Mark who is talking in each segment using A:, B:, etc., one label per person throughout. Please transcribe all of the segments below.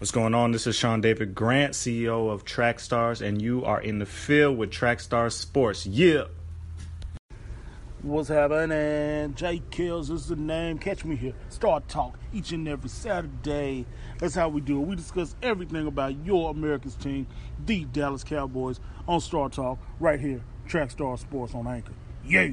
A: What's going on? This is Sean David Grant, CEO of Trackstarz, and you are in the field with Trackstarz Sports. Yeah.
B: What's happening? Jay Kills is the name. Catch me here. Star Talk each and every Saturday. That's how we do it. We discuss everything about your America's team, the Dallas Cowboys, on Star Talk right here. Track Trackstar Sports on Anchor. Yeah.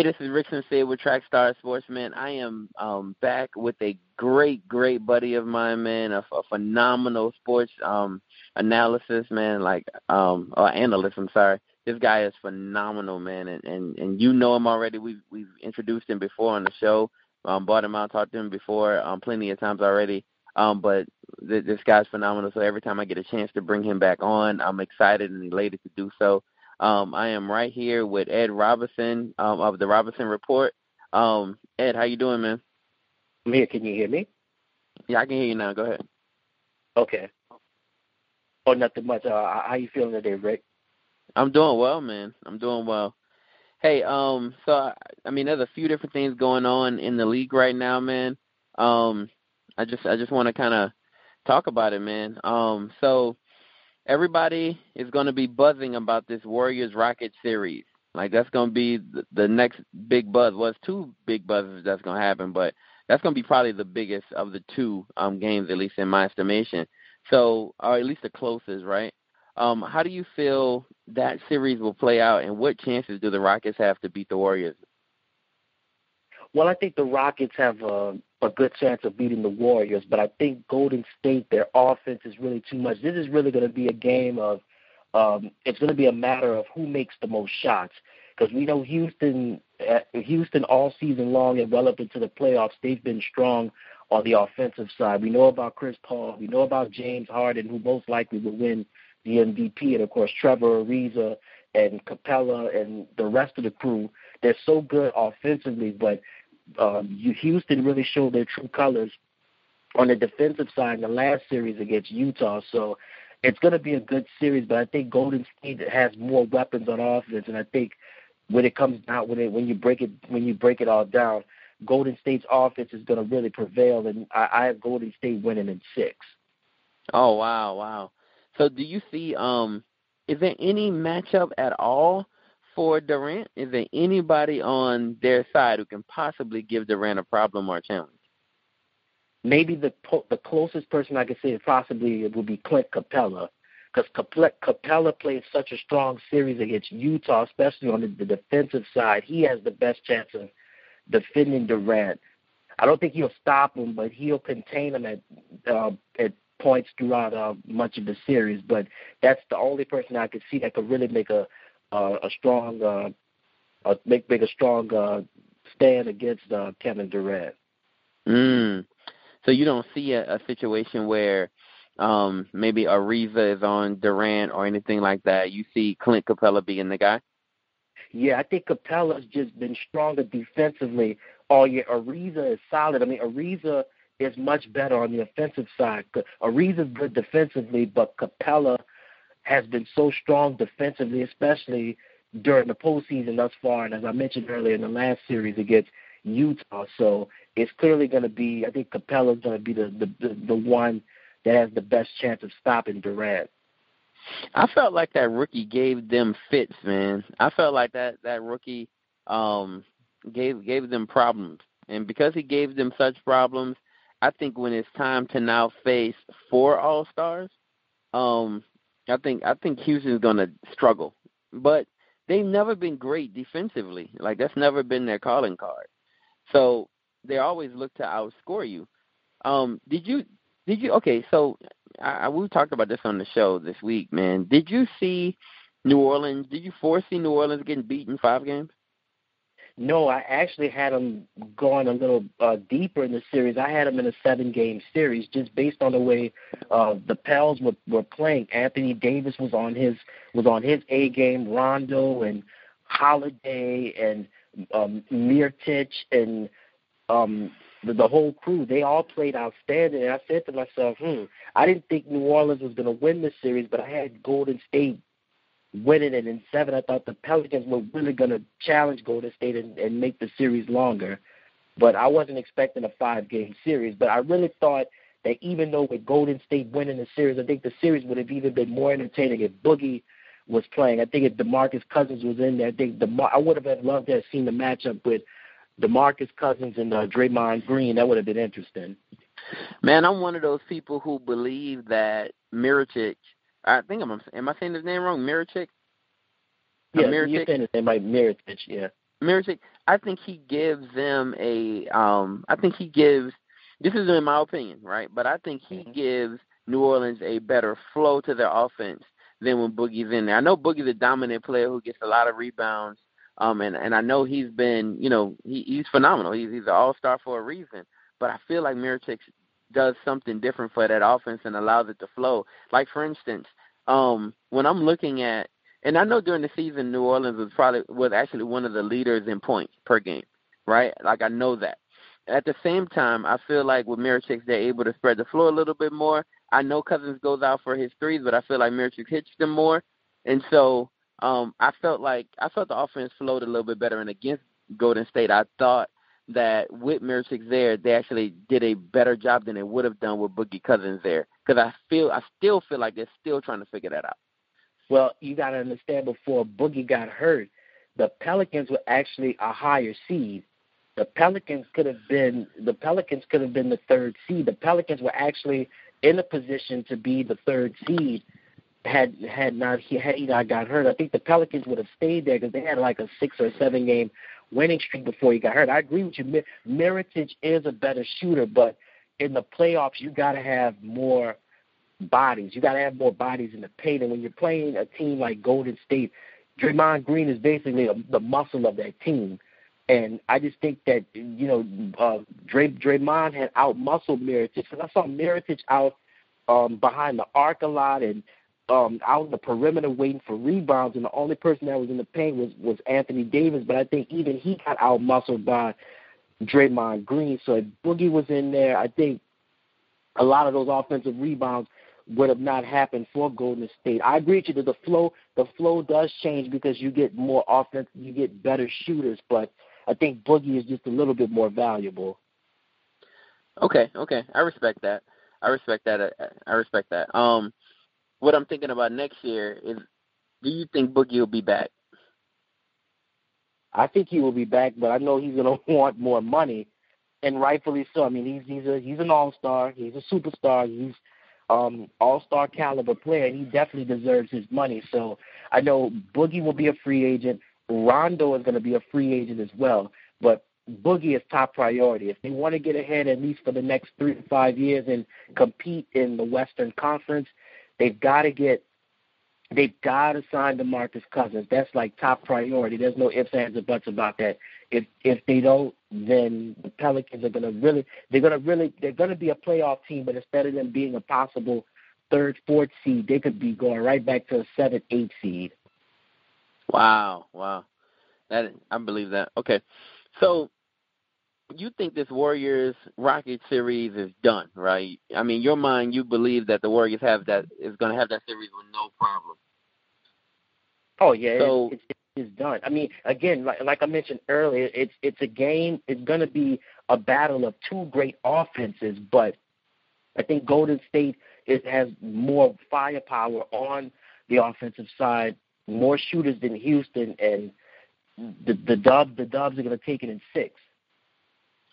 C: Hey, this is Rick Sincere with Trackstar Sports, man. I am um, back with a great, great buddy of mine, man. A, a phenomenal sports um, analysis, man. Like, um, or analyst. I'm sorry. This guy is phenomenal, man, and and and you know him already. We've we've introduced him before on the show. Um, brought him out, talked to him before, um, plenty of times already. Um, but th- this guy's phenomenal. So every time I get a chance to bring him back on, I'm excited and elated to do so. Um, I am right here with Ed Robinson um, of the Robinson Report. Um, Ed, how you doing, man?
D: I'm here. Can you hear me?
C: Yeah, I can hear you now. Go ahead.
D: Okay. Oh, nothing much. Uh, how you feeling today, Rick?
C: I'm doing well, man. I'm doing well. Hey, um, so I, I mean, there's a few different things going on in the league right now, man. Um, I just, I just want to kind of talk about it, man. Um, so everybody is going to be buzzing about this Warriors Rockets series. Like that's going to be the, the next big buzz. Well, it's two big buzzes that's going to happen, but that's going to be probably the biggest of the two um, games, at least in my estimation. So, or at least the closest, right? Um, how do you feel that series will play out, and what chances do the Rockets have to beat the Warriors?
D: Well, I think the Rockets have a, a good chance of beating the Warriors, but I think Golden State, their offense is really too much. This is really going to be a game of, um, it's going to be a matter of who makes the most shots. Because we know Houston, uh, Houston all season long and well up into the playoffs, they've been strong on the offensive side. We know about Chris Paul. We know about James Harden, who most likely will win the MVP, and of course Trevor Ariza and Capela and the rest of the crew. They're so good offensively, but um, Houston really showed their true colors on the defensive side in the last series against Utah. So it's going to be a good series, but I think Golden State has more weapons on offense, and I think when it comes down when it when you break it when you break it all down, Golden State's offense is going to really prevail, and I, I have Golden State winning in six.
C: Oh wow, wow. So do you see um is there any matchup at all for Durant? Is there anybody on their side who can possibly give Durant a problem or a challenge?
D: Maybe the the closest person I could say possibly would be Clint Capela, because Capela played such a strong series against Utah, especially on the, the defensive side. He has the best chance of defending Durant. I don't think he'll stop him, but he'll contain him at uh, at points throughout uh, much of the series. But that's the only person I could see that could really make a uh, a strong uh, uh, make make a strong uh, stand against uh, Kevin Durant.
C: Mm. So you don't see a, a situation where um, maybe Ariza is on Durant or anything like that. You see Clint Capela being the guy.
D: Yeah, I think Capela's just been stronger defensively all year. Ariza is solid. I mean, Ariza is much better on the offensive side. Ariza's good defensively, but Capella has been so strong defensively, especially during the postseason thus far. And as I mentioned earlier in the last series against Utah, so it's clearly going to be. I think Capela's going to be the, the the the one that has the best chance of stopping Durant.
C: I felt like that rookie gave them fits, man. I felt like that that rookie um gave gave them problems. And because he gave them such problems, I think when it's time to now face four all stars, um, I think I think Houston's gonna struggle. But they've never been great defensively. Like that's never been their calling card. So they always look to outscore you. Um, did you did you okay, so I, I we talked about this on the show this week, man. Did you see New Orleans? Did you foresee New Orleans getting beaten five games?
D: No, I actually had them going a little uh, deeper in the series. I had them in a seven-game series, just based on the way uh, the Pels were, were playing. Anthony Davis was on his was on his A game. Rondo and Holiday and um, Mirotic and um, the, the whole crew, they all played outstanding. And I said to myself, hmm, I didn't think New Orleans was going to win this series, but I had Golden State winning it in seven. I thought the Pelicans were really going to challenge Golden State and, and make the series longer. But I wasn't expecting a five game series. But I really thought that even though with Golden State winning the series, I think the series would have even been more entertaining if Boogie was playing. I think if DeMarcus Cousins was in there, I think the I would have loved to have seen the matchup with DeMarcus Cousins and uh, Draymond Green. That would have been interesting.
C: Man, I'm one of those people who believe that Mirotic. I think I'm. Am I saying his name wrong? Mirotic.
D: Yeah, Mirotic? you're saying his name right. Mirotic. Yeah.
C: Mirotic. I think he gives them a. Um. I think he gives. This is in my opinion, right? But I think he mm-hmm. gives New Orleans a better flow to their offense than when Boogie's in there. I know Boogie's a dominant player who gets a lot of rebounds, um, and and I know he's been, you know, he, he's phenomenal. He's he's an all star for a reason. But I feel like Mirotic does something different for that offense and allows it to flow. Like for instance, um, when I'm looking at, and I know during the season New Orleans was probably was actually one of the leaders in points per game, right? Like I know that. At the same time, I feel like with Mirotic, they're able to spread the floor a little bit more. I know Cousins goes out for his threes, but I feel like Mirotic hits them more, and so um, I felt like I felt the offense flowed a little bit better. And against Golden State, I thought that with Mirotic there, they actually did a better job than they would have done with Boogie Cousins there. Because I feel, I still feel like they're still trying to figure that out.
D: Well, you got to understand. Before Boogie got hurt, the Pelicans were actually a higher seed. The Pelicans could have been the Pelicans could have been the third seed. The Pelicans were actually in a position to be the third seed had had not he had he not got hurt. I think the Pelicans would have stayed there because they had like a six or seven game winning streak before he got hurt. I agree with you. Mirotic is a better shooter, but in the playoffs, you got to have more bodies. You got to have more bodies in the paint. And when you're playing a team like Golden State, Draymond Green is basically a, the muscle of that team. And I just think that you know uh, Dray, Draymond had out muscled Mirotic. Because I saw Mirotic out um, behind the arc a lot and um, out in the perimeter waiting for rebounds, and the only person that was in the paint was was Anthony Davis. But I think even he got out muscled by Draymond Green. So if Boogie was in there, I think a lot of those offensive rebounds would have not happened for Golden State. I agree with you that the flow the flow does change because you get more offense, you get better shooters, but I think Boogie is just a little bit more valuable.
C: Okay, okay, I respect that. I respect that. I respect that. Um, what I'm thinking about next year is, do you think Boogie will be back?
D: I think he will be back, but I know he's to want more money, and rightfully so. I mean, he's he's a he's an all star, he's a superstar, he's um all star caliber player, and he definitely deserves his money. So I know Boogie will be a free agent. Rondo is to be a free agent as well, but Boogie is top priority. If they want to get ahead at least for the next three to five years and compete in the Western Conference, They've got to get they've got to sign DeMarcus Cousins. That's like top priority. There's no ifs, ands, or buts about that. If if they don't, then the Pelicans are gonna really they're gonna really they're gonna be a playoff team, but instead of them being a possible third, fourth seed, they could be going right back to a seven, eight seed.
C: Wow, wow. That I believe that. Okay. So you think this Warriors Rockets series is done, right? I mean, your mind, you believe that the Warriors have that is going to have that series with no problem.
D: Oh yeah, so, it's, it's, it's done. I mean, again, like, like I mentioned earlier, it's it's a game. It's going to be a battle of two great offenses, but I think Golden State is, has more firepower on the offensive side, more shooters than Houston, and the the Dubs the Dubs are going to take it in six.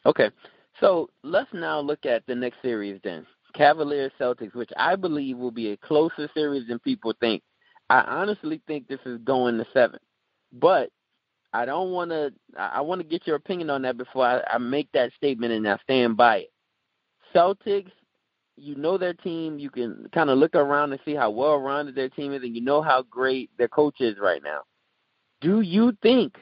C: Okay, so let's now look at the next series then. Cavaliers Celtics, which I believe will be a closer series than people think. I honestly think this is going to seven, but I don't want to. I want to get your opinion on that before I, I make that statement, and I stand by it. Celtics, you know their team. You can kind of look around and see how well rounded their team is, and you know how great their coach is right now. Do you think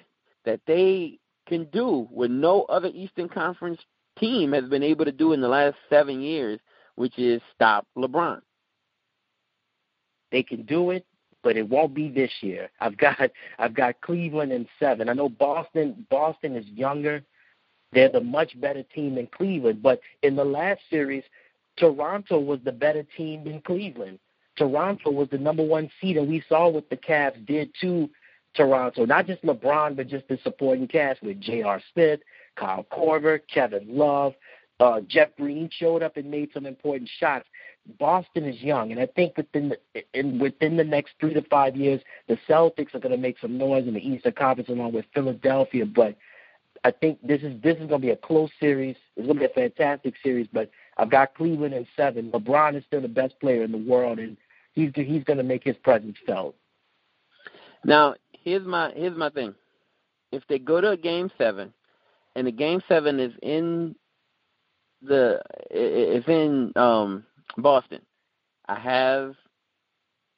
C: that they can do what no other Eastern Conference team has been able to do in the last seven years, which is stop LeBron.
D: They can do it, but it won't be this year. I've got I've got Cleveland in seven. I know Boston Boston is younger. They're the much better team than Cleveland, but in the last series, Toronto was the better team than Cleveland. Toronto was the number one seed, and we saw what the Cavs did to Toronto. Not just LeBron, but just the supporting cast with J.R. Smith, Kyle Korver, Kevin Love, uh, Jeff Green showed up and made some important shots. Boston is young, and I think within the in, within the next three to five years, the Celtics are going to make some noise in the Eastern Conference along with Philadelphia. But I think this is this is going to be a close series. It's going to be a fantastic series. But I've got Cleveland in seven. LeBron is still the best player in the world, and he's he's going to make his presence felt.
C: Now, here's my here's my thing. If they go to a game seven, and the game seven is in the it's in um Boston, I have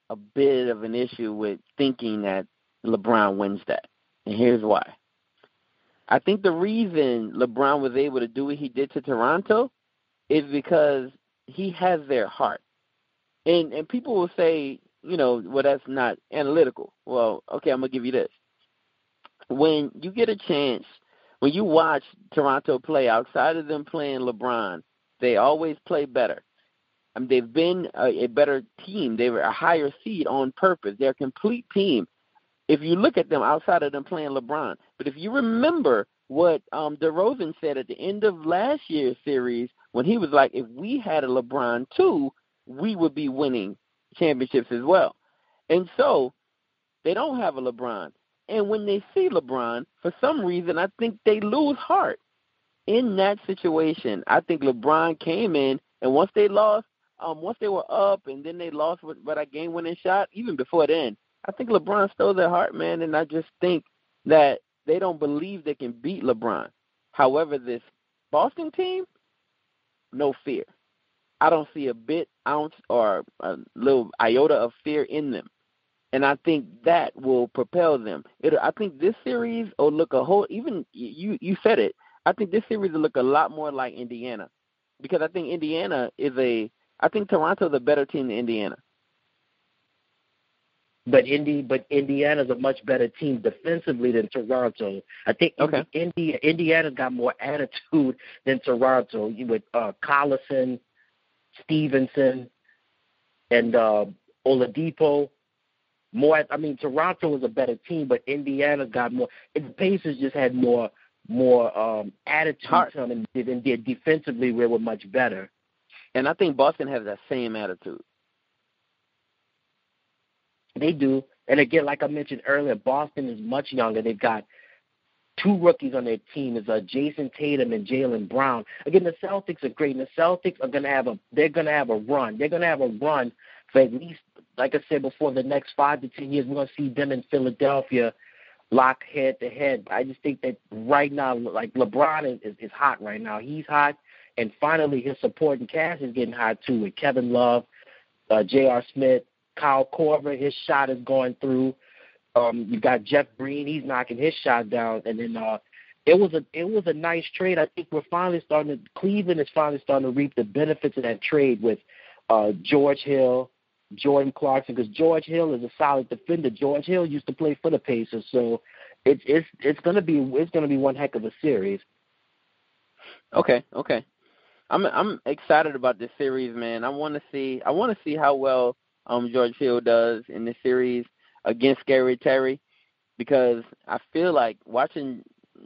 C: a bit of an issue with thinking that LeBron wins that. And here's why. I think the reason LeBron was able to do what he did to Toronto is because he has their heart. And and people will say, you know, well that's not analytical. Well, okay, I'm gonna give you this. When you get a chance, when you watch Toronto play outside of them playing LeBron, they always play better. I mean, they've been a, a better team. They were a higher seed on purpose. They're a complete team. If you look at them outside of them playing LeBron, but if you remember what um DeRozan said at the end of last year's series when he was like, if we had a LeBron too, we would be winning championships as well. And so they don't have a LeBron. And when they see LeBron, for some reason, I think they lose heart. In that situation, I think LeBron came in, and once they lost, um, once they were up, and then they lost with, with a game-winning shot, even before then, I think LeBron stole their heart, man. And I just think that they don't believe they can beat LeBron. However, this Boston team, no fear. I don't see a bit ounce or a little iota of fear in them. And I think that will propel them. It, I think this series will look a whole. Even you, you said it. I think this series will look a lot more like Indiana, because I think Indiana is a. I think Toronto's a better team than Indiana.
D: But Indy, but Indiana's a much better team defensively than Toronto. I think
C: okay.
D: Indi, Indiana's got more attitude than Toronto with uh, Collison, Stephenson, and uh, Oladipo. More, I mean, Toronto was a better team, but Indiana got more. And the Pacers just had more, more um, attitude
C: Heart.
D: to them, and, and did defensively they were much better.
C: And I think Boston has that same attitude.
D: They do. And again, like I mentioned earlier, Boston is much younger. They've got two rookies on their team is uh, Jayson Tatum and Jaylen Brown. Again, the Celtics are great. And the Celtics are gonna have a they're gonna have a run. They're gonna have a run for at least, like I said before, the next five to ten years. We're gonna see them in Philadelphia lock head to head. I just think that right now, like LeBron is, is, is hot right now. He's hot, and finally his supporting cast is getting hot too with Kevin Love, uh, J.R. Smith, Kyle Korver. His shot is going through. Um, you got Jeff Green, he's knocking his shot down, and then uh, it was a it was a nice trade. I think we're finally starting to Cleveland is finally starting to reap the benefits of that trade with uh, George Hill, Jordan Clarkson, because George Hill is a solid defender. George Hill used to play for the Pacers, so it's it's it's gonna be it's gonna be one heck of a series.
C: Okay, okay. I'm I'm excited about this series, man. I want to see I want to see how well um George Hill does in this series against Scary Terry because I feel like watching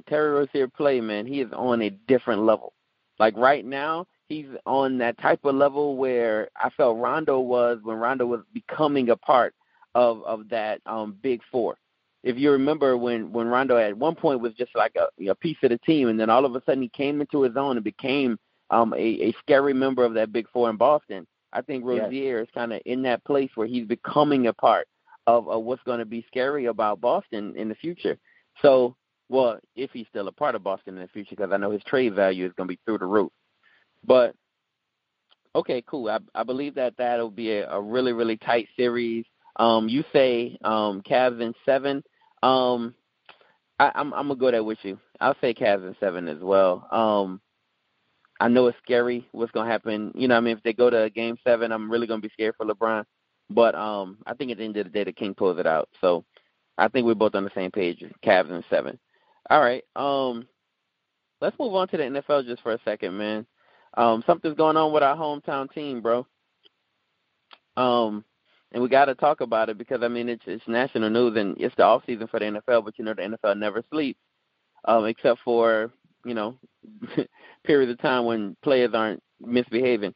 C: Terry Rozier play, man, he is on a different level. Like right now, he's on that type of level where I felt Rondo was when Rondo was becoming a part of of that um big four. If you remember when when Rondo at one point was just like a, a piece of the team, and then all of a sudden he came into his own and became um a, a scary member of that big four in Boston. I think Rozier yes. is kind of in that place where he's becoming a part of, of what's going to be scary about Boston in the future. So, well, if he's still a part of Boston in the future, because I know his trade value is going to be through the roof. But okay, cool. I, I believe that that'll be a, a really really tight series. Um, you say um, Cavs in seven. Um, I, I'm I'm gonna go there with you. I'll say Cavs in seven as well. Um, I know it's scary what's gonna happen. You know, I mean, if they go to Game Seven, I'm really gonna be scared for LeBron. But um, I think at the end of the day, the King pulls it out. So I think we're both on the same page. Cavs in seven. All right. Um, let's move on to the NFL just for a second, man. Um, something's going on with our hometown team, bro. Um, and we got to talk about it because I mean it's it's national news and it's the off season for the NFL, but you know the NFL never sleeps, um, except for you know periods of time when players aren't misbehaving.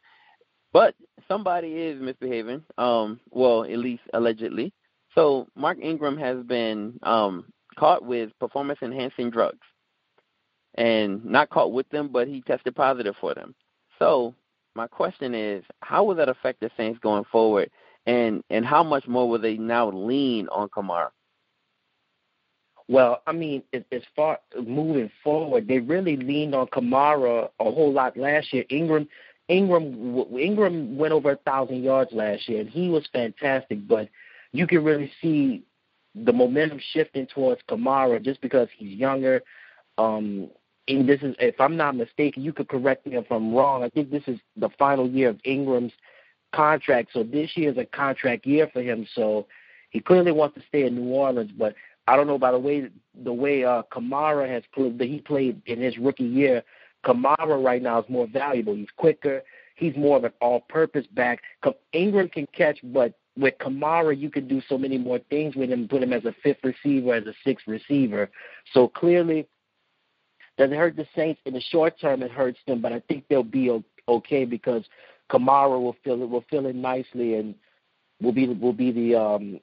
C: But somebody is misbehaving, um, well at least allegedly. So Mark Ingram has been um, caught with performance enhancing drugs, and not caught with them, but he tested positive for them. So my question is, how will that affect the Saints going forward? and and how much more will they now lean on Kamara?
D: Well, I mean, as far moving forward, they really leaned on Kamara a whole lot last year. Ingram, Ingram, Ingram went over a thousand yards last year, and he was fantastic. But you can really see the momentum shifting towards Kamara just because he's younger. Um, and this is, if I'm not mistaken, you could correct me if I'm wrong. I think this is the final year of Ingram's contract. So this year is a contract year for him. So he clearly wants to stay in New Orleans. But I don't know by the way the way uh, Kamara has played that he played in his rookie year. Kamara right now is more valuable. He's quicker. He's more of an all-purpose back. Ingram can catch, but with Kamara, you can do so many more things with him. Put him as a fifth receiver, as a sixth receiver. So clearly, does it hurt the Saints in the short term? It hurts them, but I think they'll be okay because Kamara will fill it will fill in nicely and will be will be the um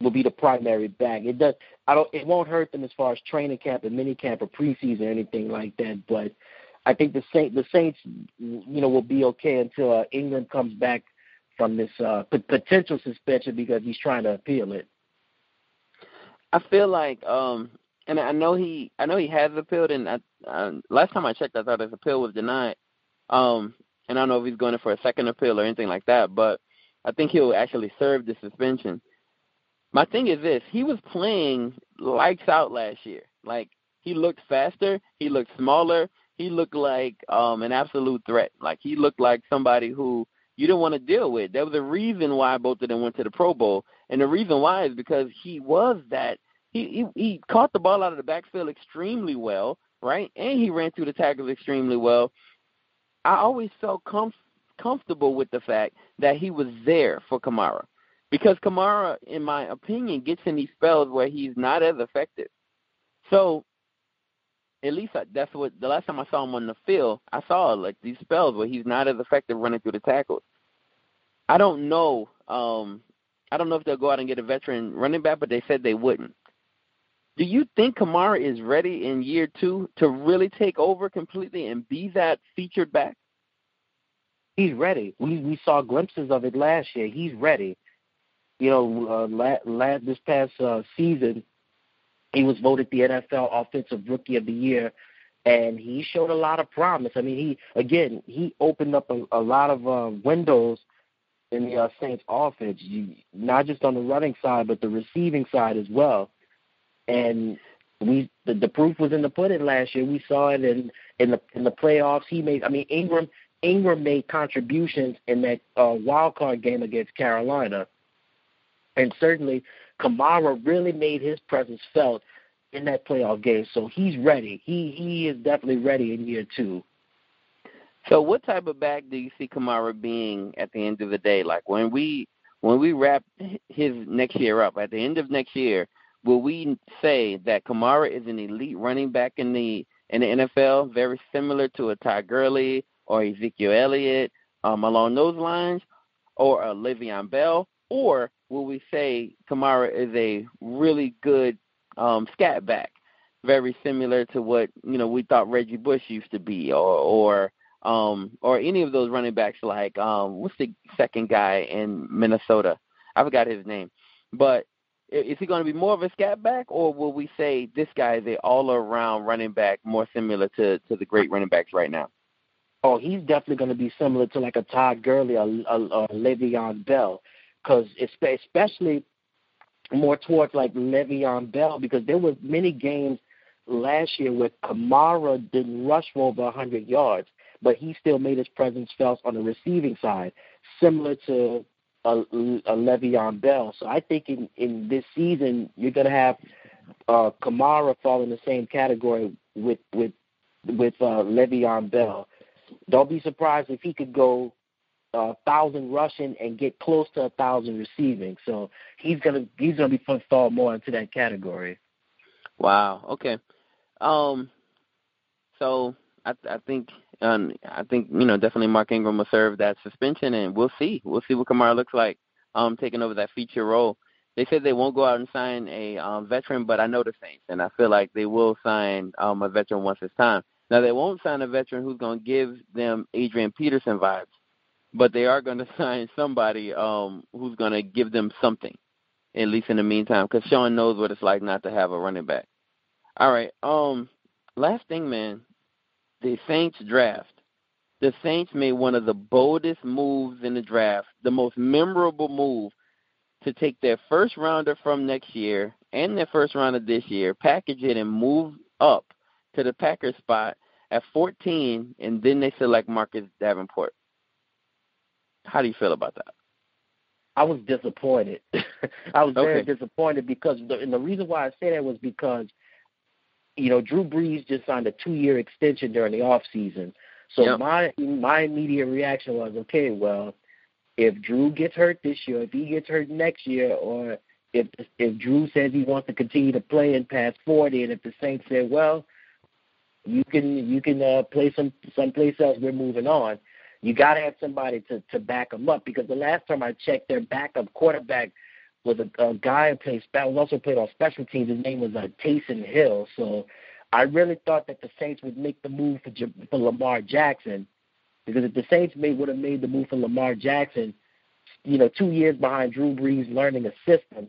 D: will be the primary back. It does I don't it won't hurt them as far as training camp and mini camp or preseason or anything like that, but I think the Saint the Saints you know will be okay until uh, Ingram comes back from this uh p- potential suspension because he's trying to appeal it.
C: I feel like um and I know he I know he has appealed and I, uh, last time I checked I thought his appeal was denied. Um and I don't know if he's going for a second appeal or anything like that, but I think he'll actually serve the suspension. My thing is this: he was playing lights out last year. Like he looked faster, he looked smaller, he looked like um an absolute threat. Like he looked like somebody who you didn't want to deal with. There was a reason why both of them went to the Pro Bowl, and the reason why is because he was that. He he, he caught the ball out of the backfield extremely well, right? And he ran through the tackles extremely well. I always felt com- comfortable with the fact that he was there for Kamara. Because Kamara, in my opinion, gets in these spells where he's not as effective. So, at least that's what the last time I saw him on the field, I saw like these spells where he's not as effective running through the tackles. I don't know. Um, I don't know if they'll go out and get a veteran running back, but they said they wouldn't. Do you think Kamara is ready in year two to really take over completely and be that featured back?
D: He's ready. We we saw glimpses of it last year. He's ready. You know, uh, last, last this past uh, season, he was voted the NFL Offensive Rookie of the Year, and he showed a lot of promise. I mean, he again he opened up a, a lot of uh, windows in the uh, Saints offense, you, not just on the running side, but the receiving side as well and we the, the proof was in the pudding last year. We saw it in in the in the playoffs. He made. I mean, Ingram Ingram made contributions in that uh, wild card game against Carolina, and certainly Kamara really made his presence felt in that playoff game. So he's ready. He he is definitely ready in year two.
C: So what type of back do you see Kamara being at the end of the day? Like when we when we wrap his next year up at the end of next year, will we say that Kamara is an elite running back in the in the NFL, very similar to a Ty Gurley or Ezekiel Elliott, um, along those lines, or a Le'Veon Bell, or will we say Kamara is a really good um, scat back, very similar to what you know we thought Reggie Bush used to be, or or um, or any of those running backs like um, what's the second guy in Minnesota? I forgot his name, but is he going to be more of a scat back, or will we say this guy is a all-around running back, more similar to to the great running backs right now?
D: Oh, he's definitely going to be similar to like a Todd Gurley or, or, or Le'Veon Bell, because especially more towards like Le'Veon Bell, because there were many games last year where Kamara didn't rush for over 100 yards, but he still made his presence felt on the receiving side, similar to a, a Le'Veon Bell. So I think in, in this season you're going to have uh, Kamara fall in the same category with with with uh, Le'Veon Bell. Don't be surprised if he could go a thousand rushing and get close to a thousand receiving. So he's gonna he's gonna be fall more into that category.
C: Wow. Okay. Um. So I I think um I think you know definitely Mark Ingram will serve that suspension, and we'll see we'll see what Kamara looks like um taking over that feature role. They said they won't go out and sign a um, veteran, but I know the Saints, and I feel like they will sign um, a veteran once it's time. Now they won't sign a veteran who's going to give them Adrian Peterson vibes but they are going to sign somebody um, who's going to give them something, at least in the meantime, because Sean knows what it's like not to have a running back. All right. Um, last thing, man, the Saints draft. The Saints made one of the boldest moves in the draft, the most memorable move to take their first rounder from next year and their first rounder this year, package it, and move up to the Packers spot at 14, and then they select Marcus Davenport. How do you feel about that?
D: I was disappointed. I was very disappointed because the, and the reason why I say that was because you know Drew Brees just signed a two-year extension during the off season. So yep. my my immediate reaction was, okay, well, if Drew gets hurt this year, if he gets hurt next year, or if if Drew says he wants to continue to play and past forty, and if the Saints say, well, you can you can uh, play some someplace else, we're moving on you got to have somebody to to back them up because the last time I checked, their backup quarterback was a, a guy who played was also played on special teams. His name was uh, Taysom Hill. So I really thought that the Saints would make the move for J- for Lamar Jackson because if the Saints made would have made the move for Lamar Jackson, you know, two years behind Drew Brees learning a system,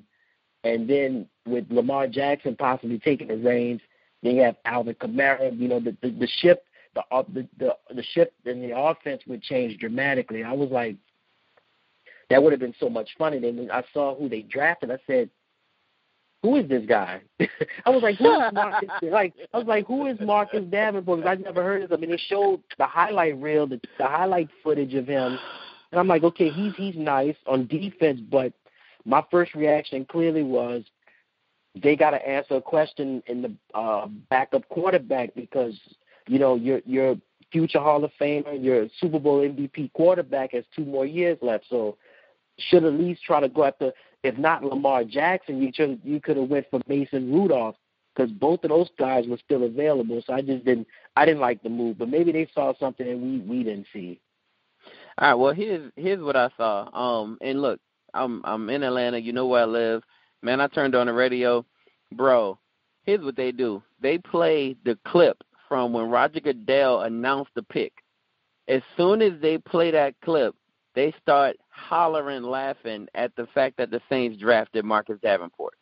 D: and then with Lamar Jackson possibly taking the reins, then you have Alvin Kamara. You know, the the, the ship the the the, the shift in the offense would change dramatically. I was like, that would have been so much fun. And then I saw who they drafted. I said, who is this guy? I was like, who is Marcus? like, I was like, who is Marcus Davenport? Because I never heard of him. And they showed the highlight reel, the, the highlight footage of him, and I'm like, okay, he's he's nice on defense, but my first reaction clearly was they got to answer a question in the uh, backup quarterback because you know, your your future Hall of Famer, your Super Bowl MVP quarterback has two more years left. So should at least try to go after, if not Lamar Jackson, you should you could have went for Mason Rudolph because both of those guys were still available. So I just didn't I didn't like the move, but maybe they saw something that we we didn't see.
C: All right. Well, here's here's what I saw. Um, and look, I'm I'm in Atlanta. You know where I live. Man, I turned on the radio, bro. Here's what they do. They play the clip from when Roger Goodell announced the pick. As soon as they play that clip, they start hollering, laughing at the fact that the Saints drafted Marcus Davenport.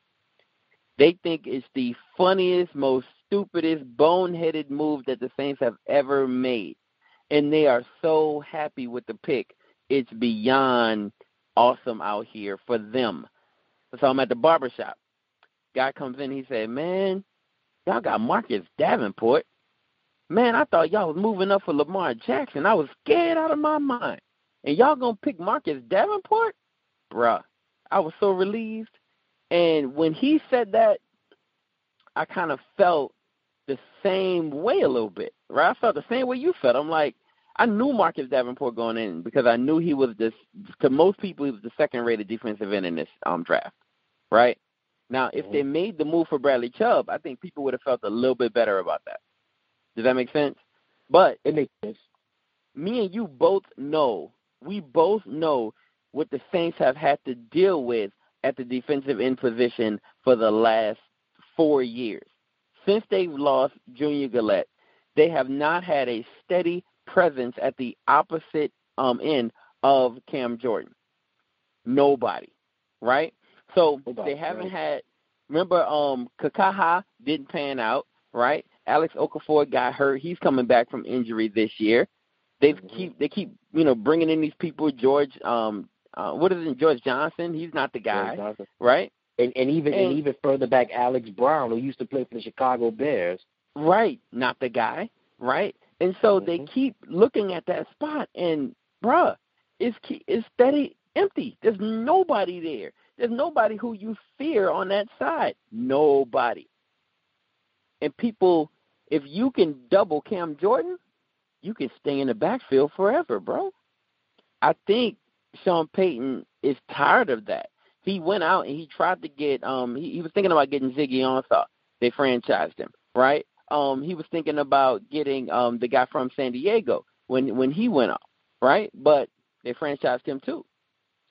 C: They think it's the funniest, most stupidest, boneheaded move that the Saints have ever made. And they are so happy with the pick. It's beyond awesome out here for them. So I'm at the barbershop. Guy comes in, he said, Man, y'all got Marcus Davenport. Man, I thought y'all was moving up for Lamar Jackson. I was scared out of my mind. And y'all gonna pick Marcus Davenport? Bruh. I was so relieved. And when he said that, I kind of felt the same way a little bit. Right? I felt the same way you felt. I'm like, I knew Marcus Davenport going in because I knew he was this to most people he was the second rated defensive end in this um draft. Right? Now if mm-hmm. they made the move for Bradley Chubb, I think people would have felt a little bit better about that. Does that make sense? But
D: it makes sense.
C: Me and you both know, we both know what the Saints have had to deal with at the defensive end position for the last four years. Since they've lost Junior Galette, they have not had a steady presence at the opposite um, end of Cam Jordan. Nobody, right? So Nobody, they haven't right. had. Remember, um, Kikaha didn't pan out, right? Alex Okafor got hurt. He's coming back from injury this year. They mm-hmm. keep they keep you know bringing in these people. George, um, uh, what is it? George Johnson. He's not the guy, right?
D: and and even and, and even further back, Alex Brown, who used to play for the Chicago Bears.
C: Right, not the guy. Right, and so mm-hmm. they keep looking at that spot, and bruh, it's it's steady empty. There's nobody there. There's nobody who you fear on that side. Nobody. And people, if you can double Cam Jordan, you can stay in the backfield forever, bro. I think Sean Payton is tired of that. He went out and he tried to get um he, he was thinking about getting Ziggy Ansah. They franchised him, right? Um he was thinking about getting um the guy from San Diego when when he went off, right? But they franchised him too.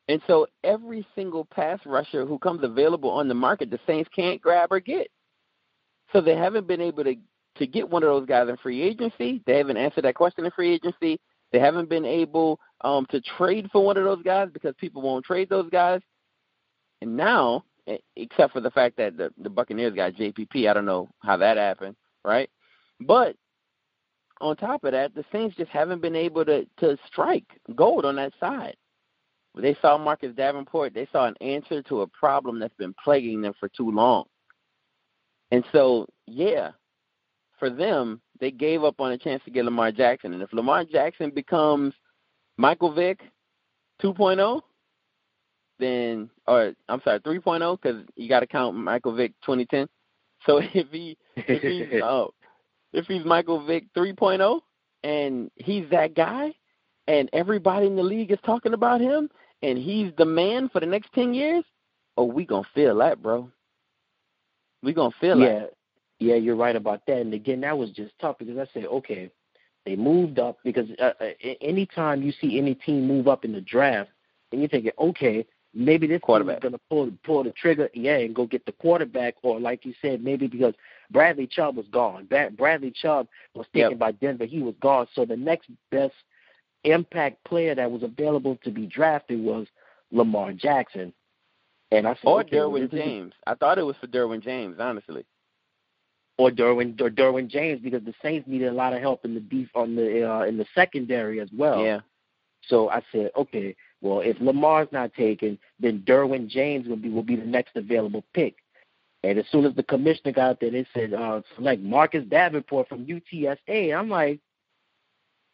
C: And so every single pass rusher who comes available on the market, the Saints can't grab or get. So they haven't been able to to get one of those guys in free agency. They haven't answered that question in free agency. They haven't been able um, to trade for one of those guys because people won't trade those guys. And now, except for the fact that the, the Buccaneers got JPP, I don't know how that happened, right? But on top of that, the Saints just haven't been able to to strike gold on that side. They saw Marcus Davenport. They saw an answer to a problem that's been plaguing them for too long. And so, yeah, for them, they gave up on a chance to get Lamar Jackson. And if Lamar Jackson becomes Michael Vick 2.0, then or I'm sorry 3.0 because you got to count Michael Vick 2010. So if he if he's oh if he's Michael Vick 3.0 and he's that guy and everybody in the league is talking about him and he's the man for the next 10 years, oh we gonna feel that, bro. We gonna feel
D: yeah.
C: that.
D: Yeah, you're right about that. And again, that was just tough because I said, okay, they moved up because uh, uh anytime you see any team move up in the draft, and you're thinking, okay, maybe this quarterback is going to pull pull the trigger, yeah, and go get the quarterback, or like you said, maybe because Bradley Chubb was gone. Bradley Chubb was taken yep. by Denver; he was gone. So the next best impact player that was available to be drafted was Lamar Jackson. And I said,
C: or
D: okay,
C: Derwin James. I thought it was for Derwin James, honestly
D: or Derwin or Derwin James because the Saints needed a lot of help in the beef on the uh, in the secondary as well.
C: Yeah.
D: So I said, okay, well if Lamar's not taken, then Derwin James will be will be the next available pick. And as soon as the commissioner got there, they said uh, select Marcus Davenport from UTSA. I'm like,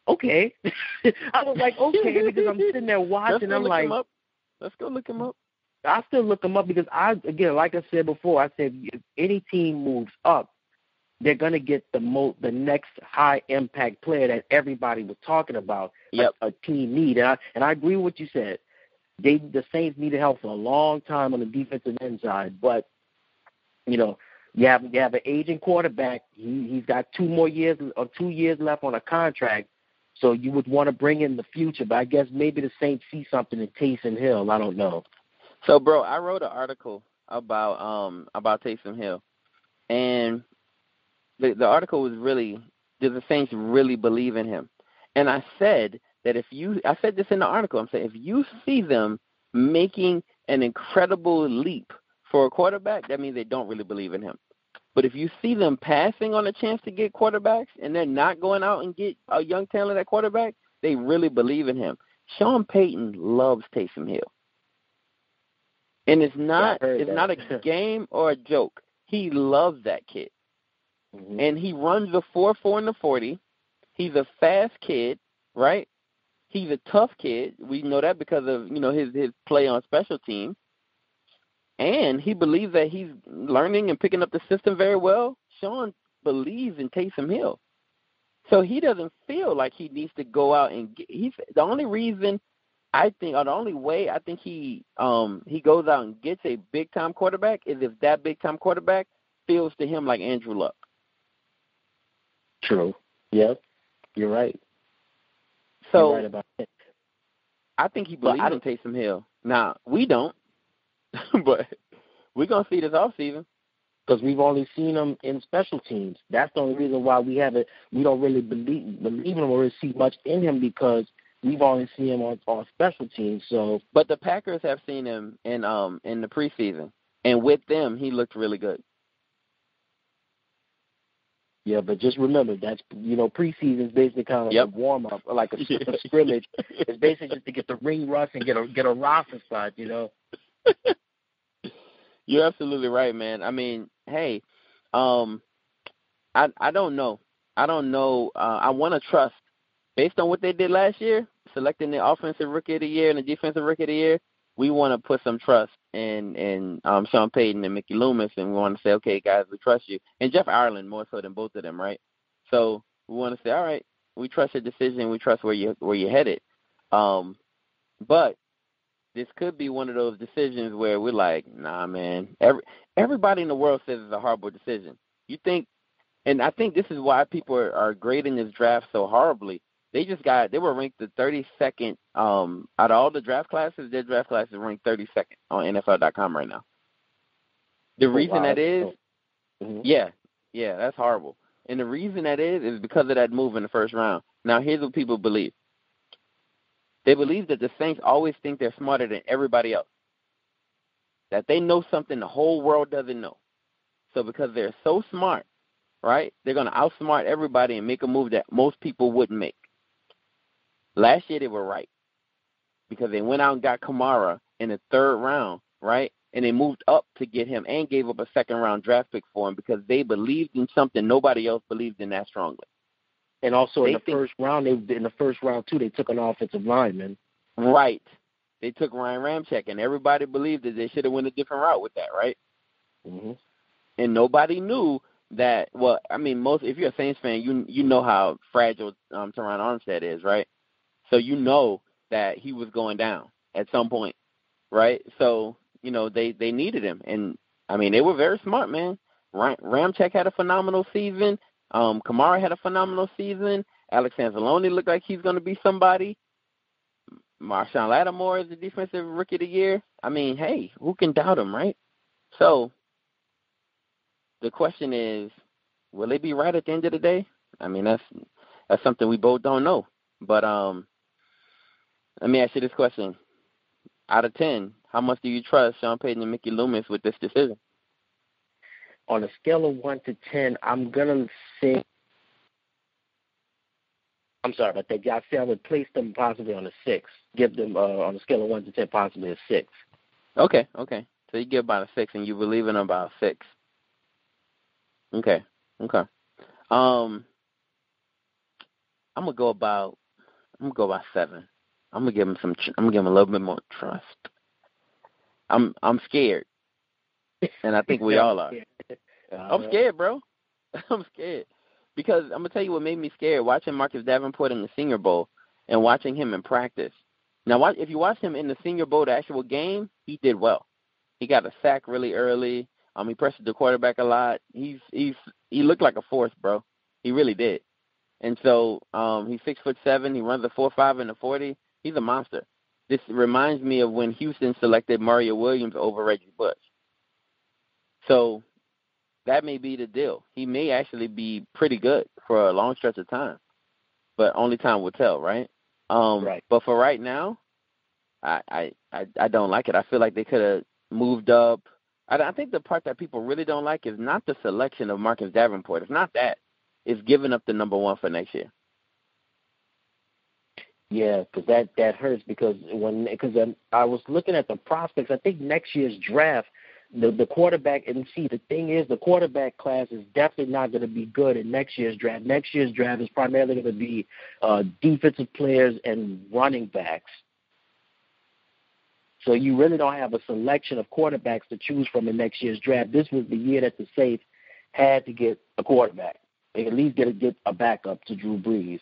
D: okay. I was like, okay, because I'm sitting there watching. I'm like,
C: let's go look him up.
D: I still look him up because I again, like I said before, I said if any team moves up, they're going to get the mo- the next high impact player that everybody was talking about.
C: Yep.
D: A, a team need, and I, and I agree with what you said. They the Saints needed help for a long time on the defensive end side, but you know you have you have an aging quarterback. He he's got two more years or two years left on a contract. So you would want to bring in the future, but I guess maybe the Saints see something in Taysom Hill. I don't know.
C: So, bro, I wrote an article about um about Taysom Hill, and the, the article was really, do the Saints really believe in him? And I said that if you, I said this in the article, I'm saying if you see them making an incredible leap for a quarterback, that means they don't really believe in him. But if you see them passing on a chance to get quarterbacks and they're not going out and get a young talent at quarterback, they really believe in him. Sean Payton loves Taysom Hill. And it's not
D: yeah,
C: it's
D: that.
C: not a game or a joke. He loves that kid. Mm-hmm. And he runs the four four and the forty. He's a fast kid, right? He's a tough kid. We know that because of you know his his play on special teams. And he believes that he's learning and picking up the system very well. Sean believes in Taysom Hill. So he doesn't feel like he needs to go out and get he's the only reason I think or the only way I think he um he goes out and gets a big time quarterback is if that big time quarterback feels to him like Andrew Luck.
D: True. Yep. You're right.
C: So
D: You're right about it.
C: I think he believes in Taysom Hill. Now we don't, but we're gonna see this off season
D: because we've only seen him in special teams. That's the only reason why we haven't. We don't really believe believe him or see much in him because we've only seen him on on special teams. So,
C: but the Packers have seen him in um in the preseason, and with them, he looked really good.
D: Yeah, but just remember that's you know preseason is basically kind of
C: yep.
D: a warm up, like a, a scrimmage. It's basically just to get the ring rust and get a get a roster spot, you know.
C: You're absolutely right, man. I mean, hey, um, I I don't know. I don't know. Uh, I want to trust based on what they did last year, selecting the offensive rookie of the year and the defensive rookie of the year. We want to put some trust in in um, Sean Payton and Mickey Loomis, and we want to say, okay, guys, we trust you, and Jeff Ireland more so than both of them, right? So we want to say, all right, we trust your decision, we trust where you where you're headed. Um, but this could be one of those decisions where we're like, nah, man. Every everybody in the world says it's a horrible decision. You think, and I think this is why people are, are grading this draft so horribly. They just got they were ranked the 32nd um, out of all the draft classes. Their draft class is ranked 32nd on NFL.com right now. The
D: Oh,
C: reason
D: wow.
C: that is,
D: Mhm.
C: yeah, yeah, that's horrible. And the reason that is is because of that move in the first round. Now, here's what people believe. They believe that the Saints always think they're smarter than everybody else. That they know something the whole world doesn't know. So because they're so smart, right, they're going to outsmart everybody and make a move that most people wouldn't make. Last year they were right because they went out and got Kamara in the third round, right? And they moved up to get him and gave up a second round draft pick for him because they believed in something nobody else believed in that strongly.
D: And also
C: They
D: in the
C: think-
D: first round, they in the first round too, they took an offensive lineman.
C: Right. They took Ryan Ramczyk, and everybody believed that they should have went a different route with that, right?
D: hmm
C: And nobody knew that. Well, I mean, most if you're a Saints fan, you you know how fragile um, Terron Armstead is, right? So you know that he was going down at some point, right? So you know they they needed him, and I mean they were very smart, man. Ram- Ramczyk had a phenomenal season. Um, Kamara had a phenomenal season. Alex Anzalone looked like he's going to be somebody. Marshon Lattimore is the defensive rookie of the year. I mean, hey, who can doubt him, right? So the question is, will they be right at the end of the day? I mean, that's that's something we both don't know. But um, let me ask you this question: Out of ten, how much do you trust Sean Payton and Mickey Loomis with this decision?
D: On a scale of one to ten, I'm gonna say. I'm sorry about that. I say I would place them possibly on a six. Give them uh, on a scale of one to ten, possibly a six.
C: Okay, okay. So you give about a six, and you believe in about a six. Okay, okay. Um, I'm gonna go about. I'm gonna go about seven. I'm gonna give him some. I'm gonna give him a little bit more trust. I'm I'm scared, and I think we all are. I'm
D: Uh,
C: scared, bro. I'm scared because I'm gonna tell you what made me scared. Watching Marcus Davenport in the Senior Bowl and watching him in practice. Now, watch, if you watch him in the Senior Bowl, the actual game, he did well. He got a sack really early. Um, he pressured the quarterback a lot. He's he's he looked like a force, bro. He really did. And so um, he's six foot seven. He runs a four five and a forty. He's a monster. This reminds me of when Houston selected Mario Williams over Reggie Bush. So that may be the deal. He may actually be pretty good for a long stretch of time, but only time will tell, right? Um,
D: Right.
C: But for right now, I I I, I don't like it. I feel like they could have moved up. I, I think the part that people really don't like is not the selection of Marcus Davenport. It's not that. It's giving up the number one for next year.
D: Yeah, because that that hurts because when because I was looking at the prospects. I think next year's draft, the the quarterback and see the thing is the quarterback class is definitely not going to be good in next year's draft. Next year's draft is primarily going to be uh, defensive players and running backs. So you really don't have a selection of quarterbacks to choose from in next year's draft. This was the year that the Saints had to get a quarterback. They at least get a, get a backup to Drew Brees.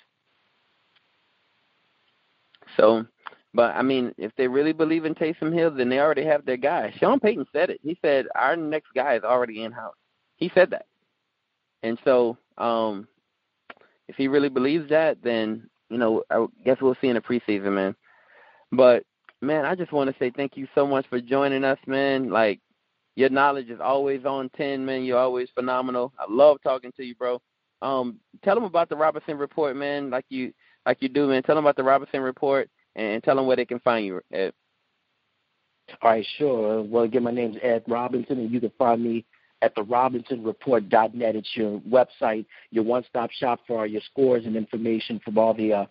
C: So, but I mean, if they really believe in Taysom Hill, then they already have their guy. Sean Payton said it. He said our next guy is already in house. He said that. And so, um, if he really believes that, then you know, I guess we'll see in the preseason, man. But man, I just want to say thank you so much for joining us, man. Like your knowledge is always on ten, man. You're always phenomenal. I love talking to you, bro. Um, tell them about the Robertson Report, man. Like you, like you do, man. Tell them about the Robinson Report and tell them where they can find you. Ed.
D: All right, sure. Well, again, my name's Ed Robinson, and you can find me at the robinsonreport.net. It's your website, your one-stop shop for all your scores and information from all the uh,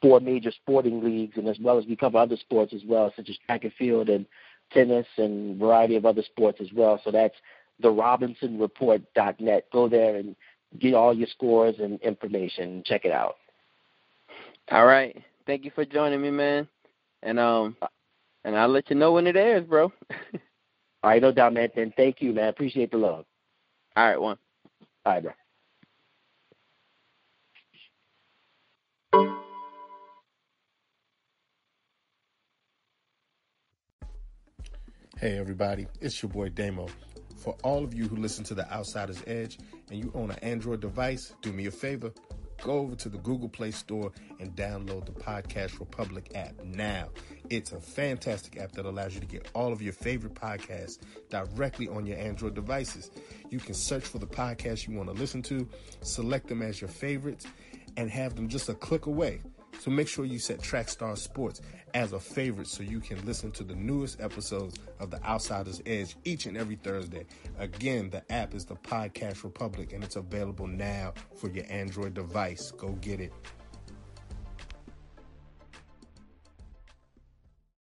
D: four major sporting leagues, and as well as we cover other sports as well, such as track and field and tennis, and variety of other sports as well. So that's therobinsonreport.net. Go there and get all your scores and information. Check it out.
C: All right. Thank you for joining me, man. And um, and I'll let you know when it airs, bro.
D: all right, no doubt, man. Then thank you, man. Appreciate the love.
C: All right, one.
D: All right, bro.
E: Hey everybody, it's your boy Damo. For all of you who listen to the Outsiders Edge and you own an Android device, do me a favor. Go over to the Google Play Store and download the Podcast Republic app now. It's a fantastic app that allows you to get all of your favorite podcasts directly on your Android devices. You can search for the podcast you want to listen to, select them as your favorites, and have them just a click away. So make sure you set Trackstar Sports as a favorite so you can listen to the newest episodes of The Outsiders Edge each and every Thursday. Again, the app is the Podcast Republic and it's available now for your Android device. Go get it.